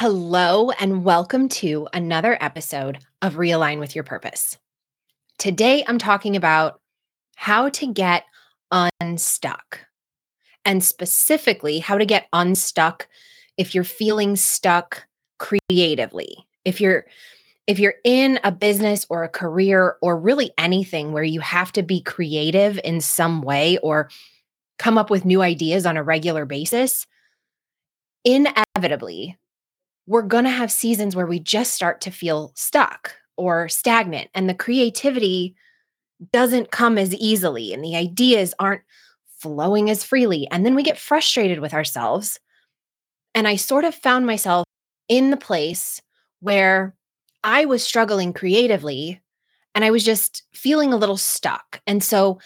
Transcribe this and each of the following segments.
Hello, and welcome to another episode of Realign with Your Purpose. Today, I'm talking about how to get unstuck, and specifically, how to get unstuck if you're feeling stuck creatively. If you're if you're in a business or a career or really anything where you have to be creative in some way or come up with new ideas on a regular basis, inevitably we're going to have seasons where we just start to feel stuck or stagnant and the creativity doesn't come as easily and the ideas aren't flowing as freely. And then we get frustrated with ourselves. And I sort of found myself in the place where I was struggling creatively and I was just feeling a little stuck. And so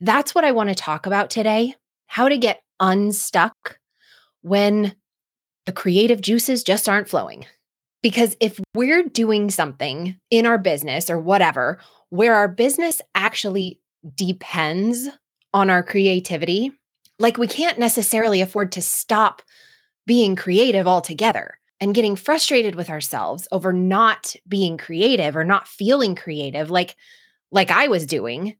that's what I want to talk about today how to get unstuck when the creative juices just aren't flowing. Because if we're doing something in our business or whatever, where our business actually depends on our creativity, like we can't necessarily afford to stop being creative altogether and getting frustrated with ourselves over not being creative or not feeling creative like like I was doing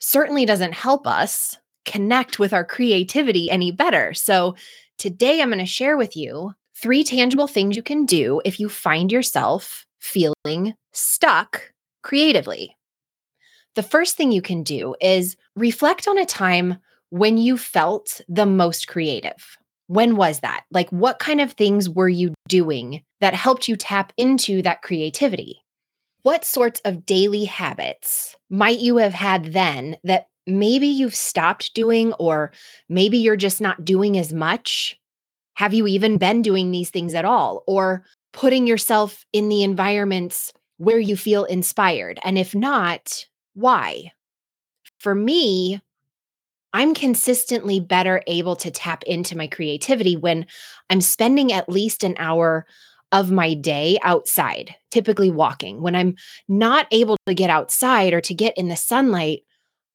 certainly doesn't help us connect with our creativity any better. So Today, I'm going to share with you three tangible things you can do if you find yourself feeling stuck creatively. The first thing you can do is reflect on a time when you felt the most creative. When was that? Like, what kind of things were you doing that helped you tap into that creativity? What sorts of daily habits might you have had then that maybe you've stopped doing, or maybe you're just not doing as much. Have you even been doing these things at all? Or putting yourself in the environments where you feel inspired? And if not, why? For me, I'm consistently better able to tap into my creativity when I'm spending at least an hour of my day outside, typically walking. When I'm not able to get outside or to get in the sunlight,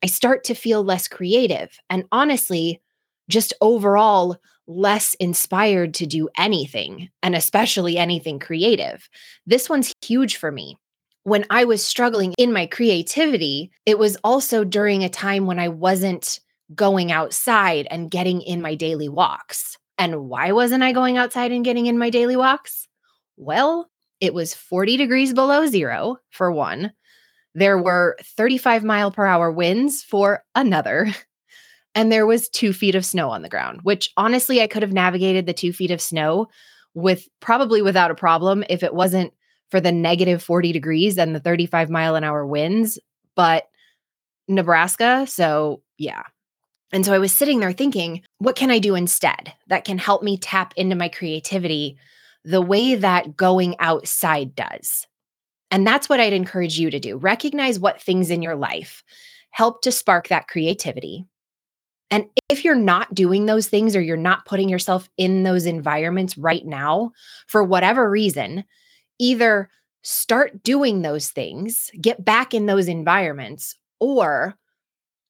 I start to feel less creative and honestly, just overall less inspired to do anything and especially anything creative. This one's huge for me. When I was struggling in my creativity, it was also during a time when I wasn't going outside and getting in my daily walks. And why wasn't I going outside and getting in my daily walks? Well, it was 40 degrees below zero, for one. There were 35 mile per hour winds for another. And there was two feet of snow on the ground, which honestly, I could have navigated the two feet of snow with probably without a problem if it wasn't for the negative 40 degrees and the 35 mile an hour winds. But Nebraska, so yeah. And so I was sitting there thinking, what can I do instead that can help me tap into my creativity the way that going outside does? And that's what I'd encourage you to do. Recognize what things in your life help to spark that creativity. And if you're not doing those things or you're not putting yourself in those environments right now, for whatever reason, either start doing those things, get back in those environments, or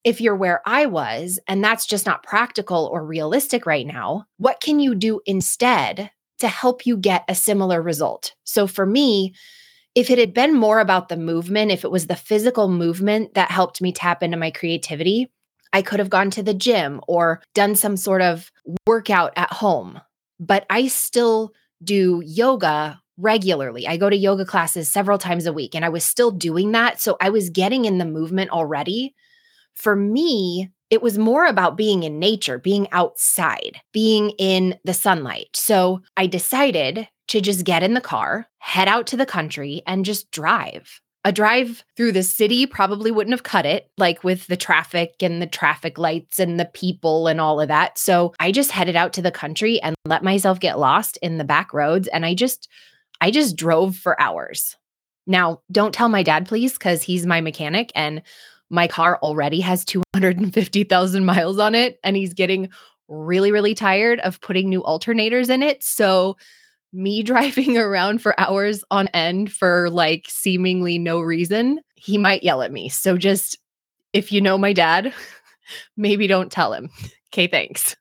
if you're where I was and that's just not practical or realistic right now, what can you do instead to help you get a similar result? So for me, if it had been more about the movement, if it was the physical movement that helped me tap into my creativity, I could have gone to the gym or done some sort of workout at home. But I still do yoga regularly. I go to yoga classes several times a week and I was still doing that. So I was getting in the movement already. For me, it was more about being in nature, being outside, being in the sunlight. So I decided to just get in the car, head out to the country, and just drive. A drive through the city probably wouldn't have cut it, like with the traffic and the traffic lights and the people and all of that. So I just headed out to the country and let myself get lost in the back roads. And I just I just drove for hours. Now, don't tell my dad, please, because he's my mechanic and my car already has 250,000 miles on it and he's getting really, really tired of putting new alternators in it. So, me driving around for hours on end for like seemingly no reason, he might yell at me. So, just if you know my dad, maybe don't tell him. Okay, thanks.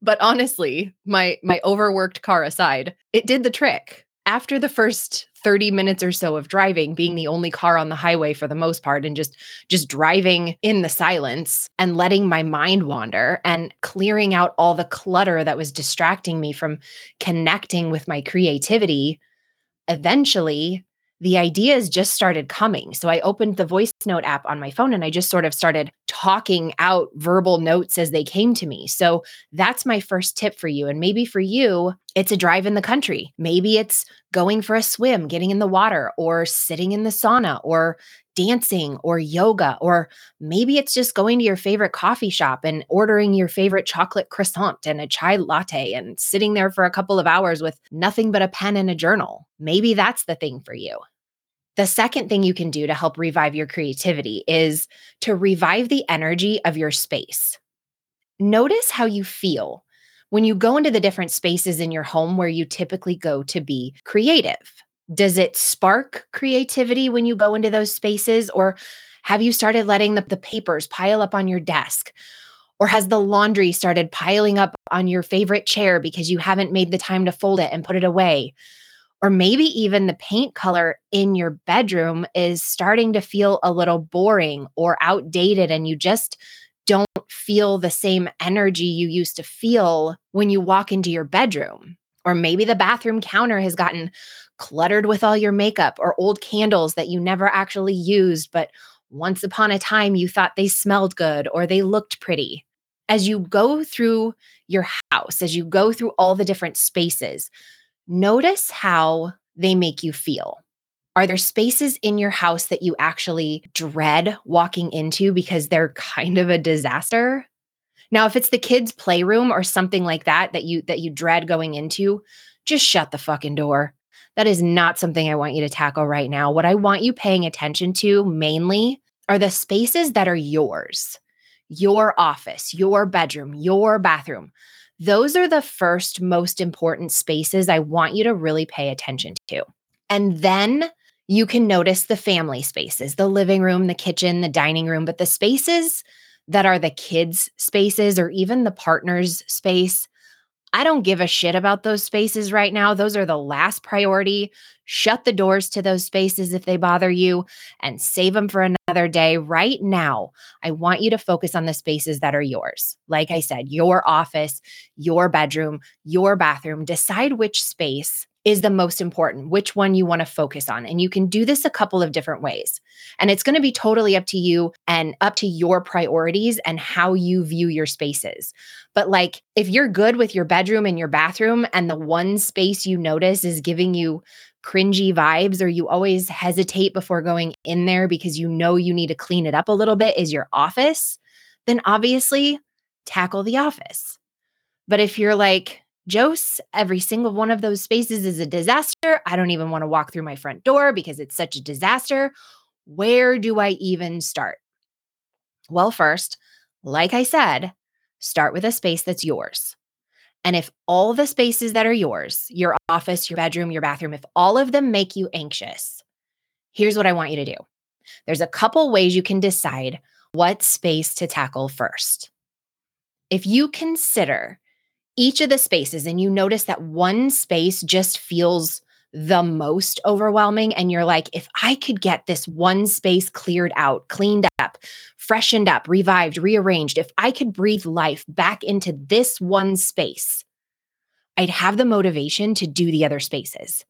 But honestly, my my overworked car aside, it did the trick after the first 30 minutes or so of driving being the only car on the highway for the most part and just just driving in the silence and letting my mind wander and clearing out all the clutter that was distracting me from connecting with my creativity eventually the ideas just started coming. So I opened the voice note app on my phone and I just sort of started talking out verbal notes as they came to me. So that's my first tip for you. And maybe for you, it's a drive in the country. Maybe it's going for a swim, getting in the water, or sitting in the sauna, or dancing, or yoga, or maybe it's just going to your favorite coffee shop and ordering your favorite chocolate croissant and a chai latte and sitting there for a couple of hours with nothing but a pen and a journal. Maybe that's the thing for you. The second thing you can do to help revive your creativity is to revive the energy of your space. Notice how you feel when you go into the different spaces in your home where you typically go to be creative. Does it spark creativity when you go into those spaces? Or have you started letting the, the papers pile up on your desk? Or has the laundry started piling up on your favorite chair because you haven't made the time to fold it and put it away? Or maybe even the paint color in your bedroom is starting to feel a little boring or outdated and you just don't feel the same energy you used to feel when you walk into your bedroom. Or maybe the bathroom counter has gotten cluttered with all your makeup or old candles that you never actually used, but once upon a time you thought they smelled good or they looked pretty. As you go through your house, as you go through all the different spaces, notice how they make you feel. Are there spaces in your house that you actually dread walking into because they're kind of a disaster? Now, if it's the kids' playroom or something like that that you that you dread going into, just shut the fucking door. That is not something I want you to tackle right now. What I want you paying attention to mainly are the spaces that are yours. Your office, your bedroom, your bathroom. Those are the first most important spaces I want you to really pay attention to. And then you can notice the family spaces, the living room, the kitchen, the dining room, but the spaces that are the kids' spaces or even the partner's space, I don't give a shit about those spaces right now. Those are the last priority. Shut the doors to those spaces if they bother you and save them for another day. Right now, I want you to focus on the spaces that are yours. Like I said, your office, your bedroom, your bathroom. Decide which space is the most important, which one you want to focus on. And you can do this a couple of different ways. And it's going to be totally up to you and up to your priorities and how you view your spaces. But like, if you're good with your bedroom and your bathroom, and the one space you notice is giving you cringy vibes, or you always hesitate before going in there because you know you need to clean it up a little bit, is your office, then obviously tackle the office. But if you're like, Josie, every single one of those spaces is a disaster. I don't even want to walk through my front door because it's such a disaster. Where do I even start? Well, first, like I said, start with a space that's yours. And if all the spaces that are yours, your office, your bedroom, your bathroom, if all of them make you anxious, here's what I want you to do. There's a couple ways you can decide what space to tackle first. If you consider each of the spaces and you notice that one space just feels the most overwhelming, and you're like, if I could get this one space cleared out, cleaned up, freshened up, revived, rearranged, if I could breathe life back into this one space, I'd have the motivation to do the other spaces.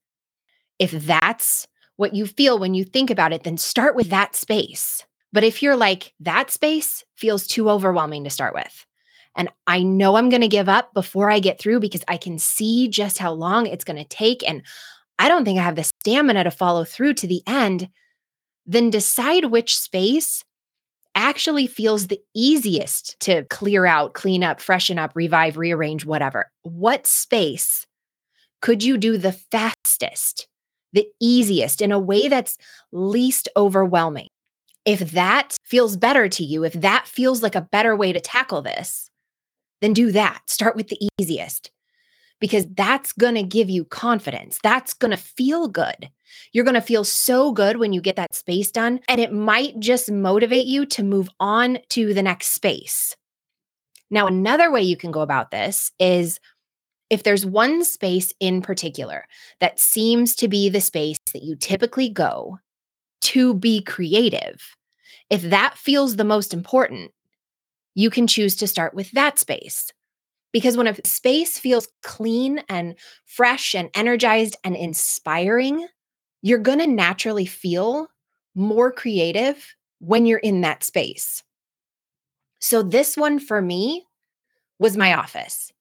If that's what you feel when you think about it, then start with that space. But if you're like, that space feels too overwhelming to start with, and I know I'm going to give up before I get through because I can see just how long it's going to take. And I don't think I have the stamina to follow through to the end. Then decide which space actually feels the easiest to clear out, clean up, freshen up, revive, rearrange, whatever. What space could you do the fastest, the easiest, in a way that's least overwhelming? If that feels better to you, if that feels like a better way to tackle this, then do that. Start with the easiest because that's going to give you confidence. That's going to feel good. You're going to feel so good when you get that space done, and it might just motivate you to move on to the next space. Now, another way you can go about this is if there's one space in particular that seems to be the space that you typically go to be creative, if that feels the most important, you can choose to start with that space. Because when a space feels clean and fresh and energized and inspiring, you're going to naturally feel more creative when you're in that space. So, this one for me was my office.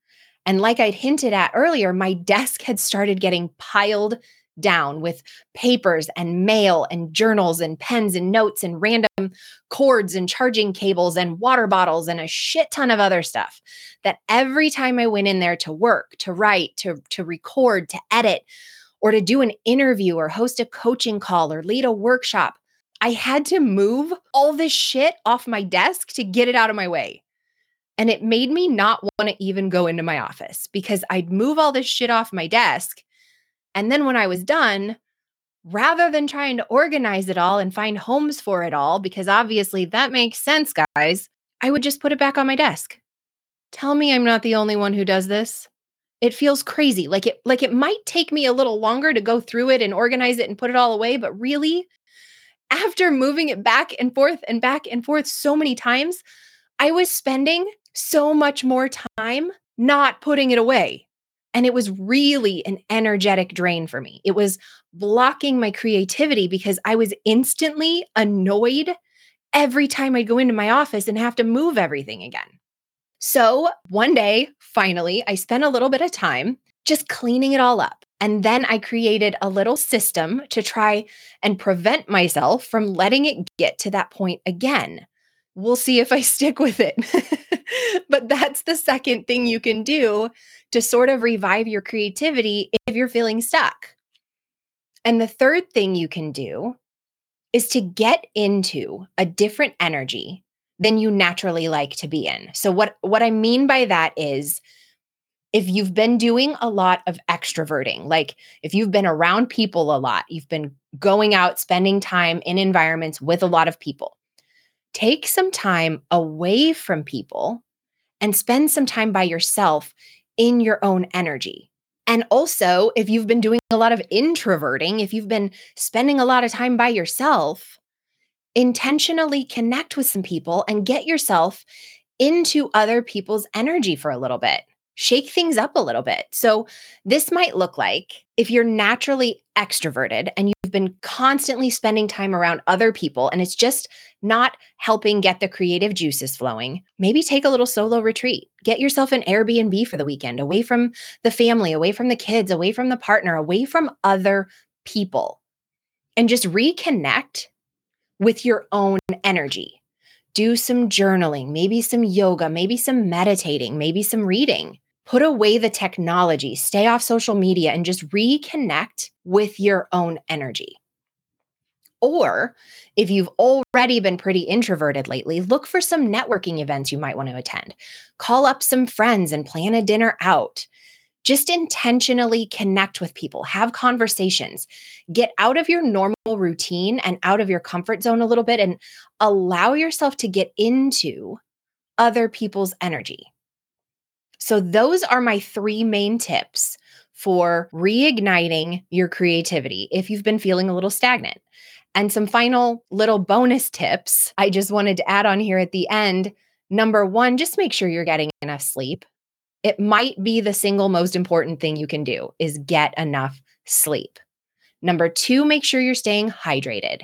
And like I'd hinted at earlier, my desk had started getting piled down with papers and mail and journals and pens and notes and random cords and charging cables and water bottles and a shit ton of other stuff that every time I went in there to work, to write, to, to record, to edit, or to do an interview or host a coaching call or lead a workshop, I had to move all this shit off my desk to get it out of my way. And it made me not want to even go into my office because I'd move all this shit off my desk and then when I was done, rather than trying to organize it all and find homes for it all, because obviously that makes sense, guys, I would just put it back on my desk. Tell me I'm not the only one who does this. It feels crazy. Like it like it might take me a little longer to go through it and organize it and put it all away, but really after moving it back and forth and back and forth so many times, I was spending so much more time not putting it away. And it was really an energetic drain for me. It was blocking my creativity because I was instantly annoyed every time I'd go into my office and have to move everything again. So one day, finally, I spent a little bit of time just cleaning it all up. And then I created a little system to try and prevent myself from letting it get to that point again. We'll see if I stick with it. but that's the second thing you can do to sort of revive your creativity if you're feeling stuck. And the third thing you can do is to get into a different energy than you naturally like to be in. So what what I mean by that is if you've been doing a lot of extroverting, like if you've been around people a lot, you've been going out spending time in environments with a lot of people. Take some time away from people and spend some time by yourself in your own energy. And also, if you've been doing a lot of introverting, if you've been spending a lot of time by yourself, intentionally connect with some people and get yourself into other people's energy for a little bit shake things up a little bit. So, this might look like if you're naturally extroverted and you've been constantly spending time around other people and it's just not helping get the creative juices flowing, maybe take a little solo retreat. Get yourself an Airbnb for the weekend, away from the family, away from the kids, away from the partner, away from other people, and just reconnect with your own energy. Do some journaling, maybe some yoga, maybe some meditating, maybe some reading Put away the technology, stay off social media, and just reconnect with your own energy. Or if you've already been pretty introverted lately, look for some networking events you might want to attend. Call up some friends and plan a dinner out. Just intentionally connect with people, have conversations, get out of your normal routine and out of your comfort zone a little bit and allow yourself to get into other people's energy. So, those are my three main tips for reigniting your creativity if you've been feeling a little stagnant. And some final little bonus tips I just wanted to add on here at the end. Number one, just make sure you're getting enough sleep. It might be the single most important thing you can do is get enough sleep. Number two, make sure you're staying hydrated.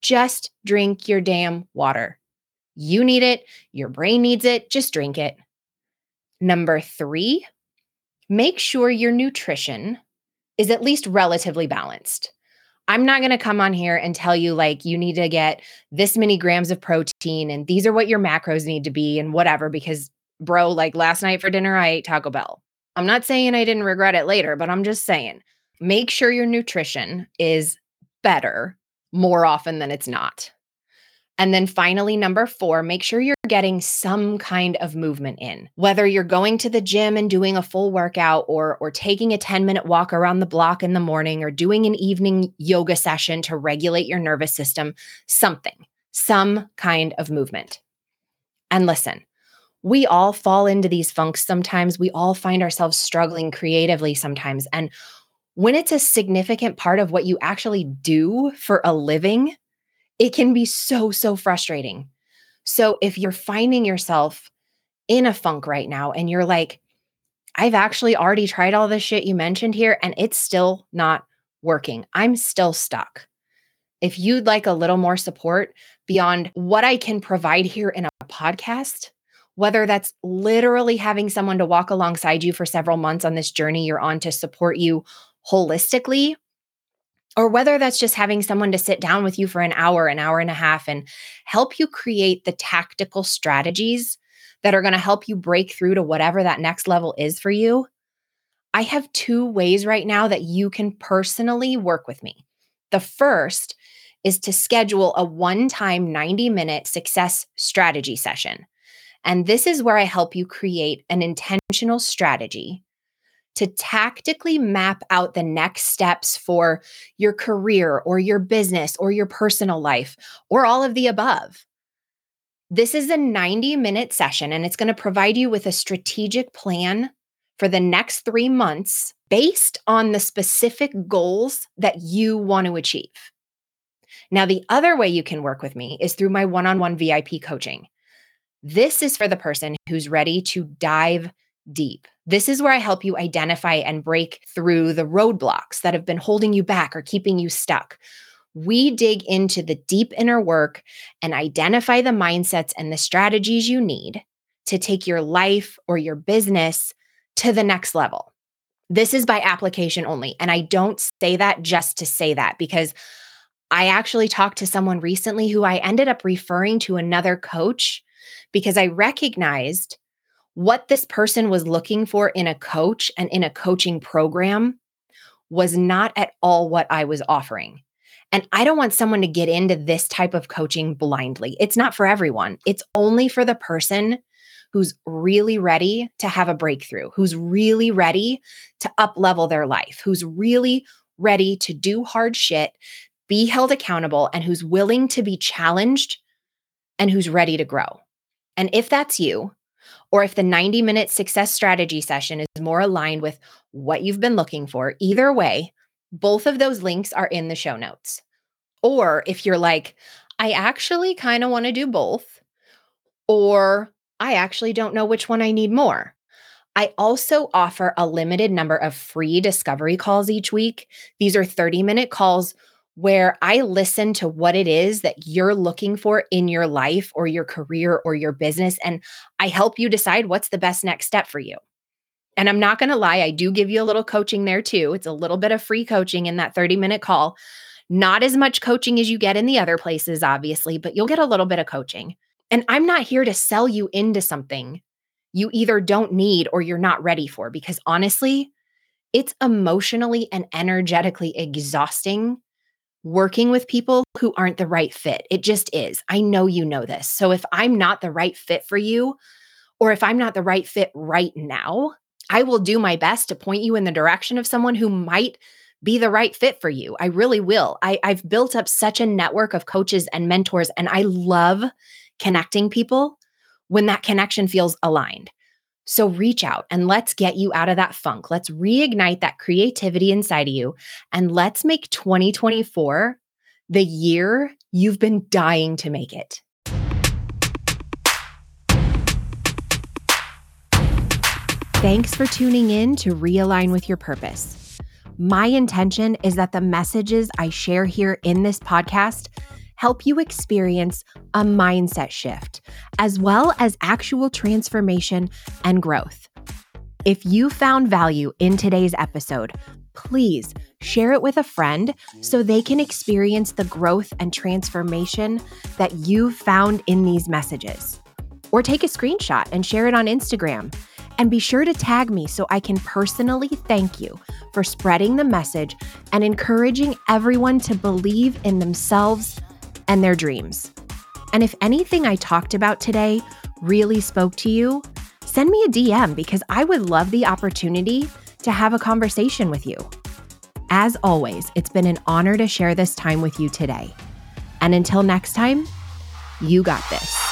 Just drink your damn water. You need it, your brain needs it, just drink it. Number three, make sure your nutrition is at least relatively balanced. I'm not going to come on here and tell you like you need to get this many grams of protein and these are what your macros need to be and whatever because bro like last night for dinner I ate Taco Bell. I'm not saying I didn't regret it later, but I'm just saying make sure your nutrition is better more often than it's not. And then finally, number four, make sure you're getting some kind of movement in. Whether you're going to the gym and doing a full workout or, or taking a 10 minute walk around the block in the morning or doing an evening yoga session to regulate your nervous system, something, some kind of movement. And listen, we all fall into these funks sometimes. We all find ourselves struggling creatively sometimes. And when it's a significant part of what you actually do for a living, it can be so, so frustrating. So if you're finding yourself in a funk right now and you're like, I've actually already tried all this shit you mentioned here and it's still not working, I'm still stuck. If you'd like a little more support beyond what I can provide here in a podcast, whether that's literally having someone to walk alongside you for several months on this journey you're on to support you holistically, or whether that's just having someone to sit down with you for an hour, an hour and a half, and help you create the tactical strategies that are going to help you break through to whatever that next level is for you. I have two ways right now that you can personally work with me. The first is to schedule a one time 90 minute success strategy session. And this is where I help you create an intentional strategy to tactically map out the next steps for your career or your business or your personal life or all of the above. This is a 90 minute session and it's going to provide you with a strategic plan for the next three months based on the specific goals that you want to achieve. Now, the other way you can work with me is through my one on one VIP coaching. This is for the person who's ready to dive deep. This is where I help you identify and break through the roadblocks that have been holding you back or keeping you stuck. We dig into the deep inner work and identify the mindsets and the strategies you need to take your life or your business to the next level. This is by application only. And I don't say that just to say that because I actually talked to someone recently who I ended up referring to another coach because I recognized what this person was looking for in a coach and in a coaching program was not at all what I was offering. And I don't want someone to get into this type of coaching blindly. It's not for everyone. It's only for the person who's really ready to have a breakthrough, who's really ready to up level their life, who's really ready to do hard shit, be held accountable, and who's willing to be challenged and who's ready to grow. And if that's you, or if the 90 minute success strategy session is more aligned with what you've been looking for, either way, both of those links are in the show notes. Or if you're like, I actually kind of want to do both, or I actually don't know which one I need more. I also offer a limited number of free discovery calls each week. These are 30 minute calls where I listen to what it is that you're looking for in your life or your career or your business. And I help you decide what's the best next step for you. And I'm not going to lie, I do give you a little coaching there too. It's a little bit of free coaching in that 30 minute call. Not as much coaching as you get in the other places, obviously, but you'll get a little bit of coaching. And I'm not here to sell you into something you either don't need or you're not ready for. Because honestly, it's emotionally and energetically exhausting working with people who aren't the right fit. It just is. I know you know this. So if I'm not the right fit for you, or if I'm not the right fit right now, I will do my best to point you in the direction of someone who might be the right fit for you. I really will. I, I've built up such a network of coaches and mentors, and I love connecting people when that connection feels aligned. So reach out and let's get you out of that funk. Let's reignite that creativity inside of you and let's make 2024 the year you've been dying to make it. Thanks for tuning in to Realign with Your Purpose. My intention is that the messages I share here in this podcast help you experience a mindset shift, as well as actual transformation and growth. If you found value in today's episode, please share it with a friend so they can experience the growth and transformation that you've found in these messages. Or take a screenshot and share it on Instagram. And be sure to tag me so I can personally thank you for spreading the message and encouraging everyone to believe in themselves and their dreams. And if anything I talked about today really spoke to you, send me a DM because I would love the opportunity to have a conversation with you. As always, it's been an honor to share this time with you today. And until next time, you got this.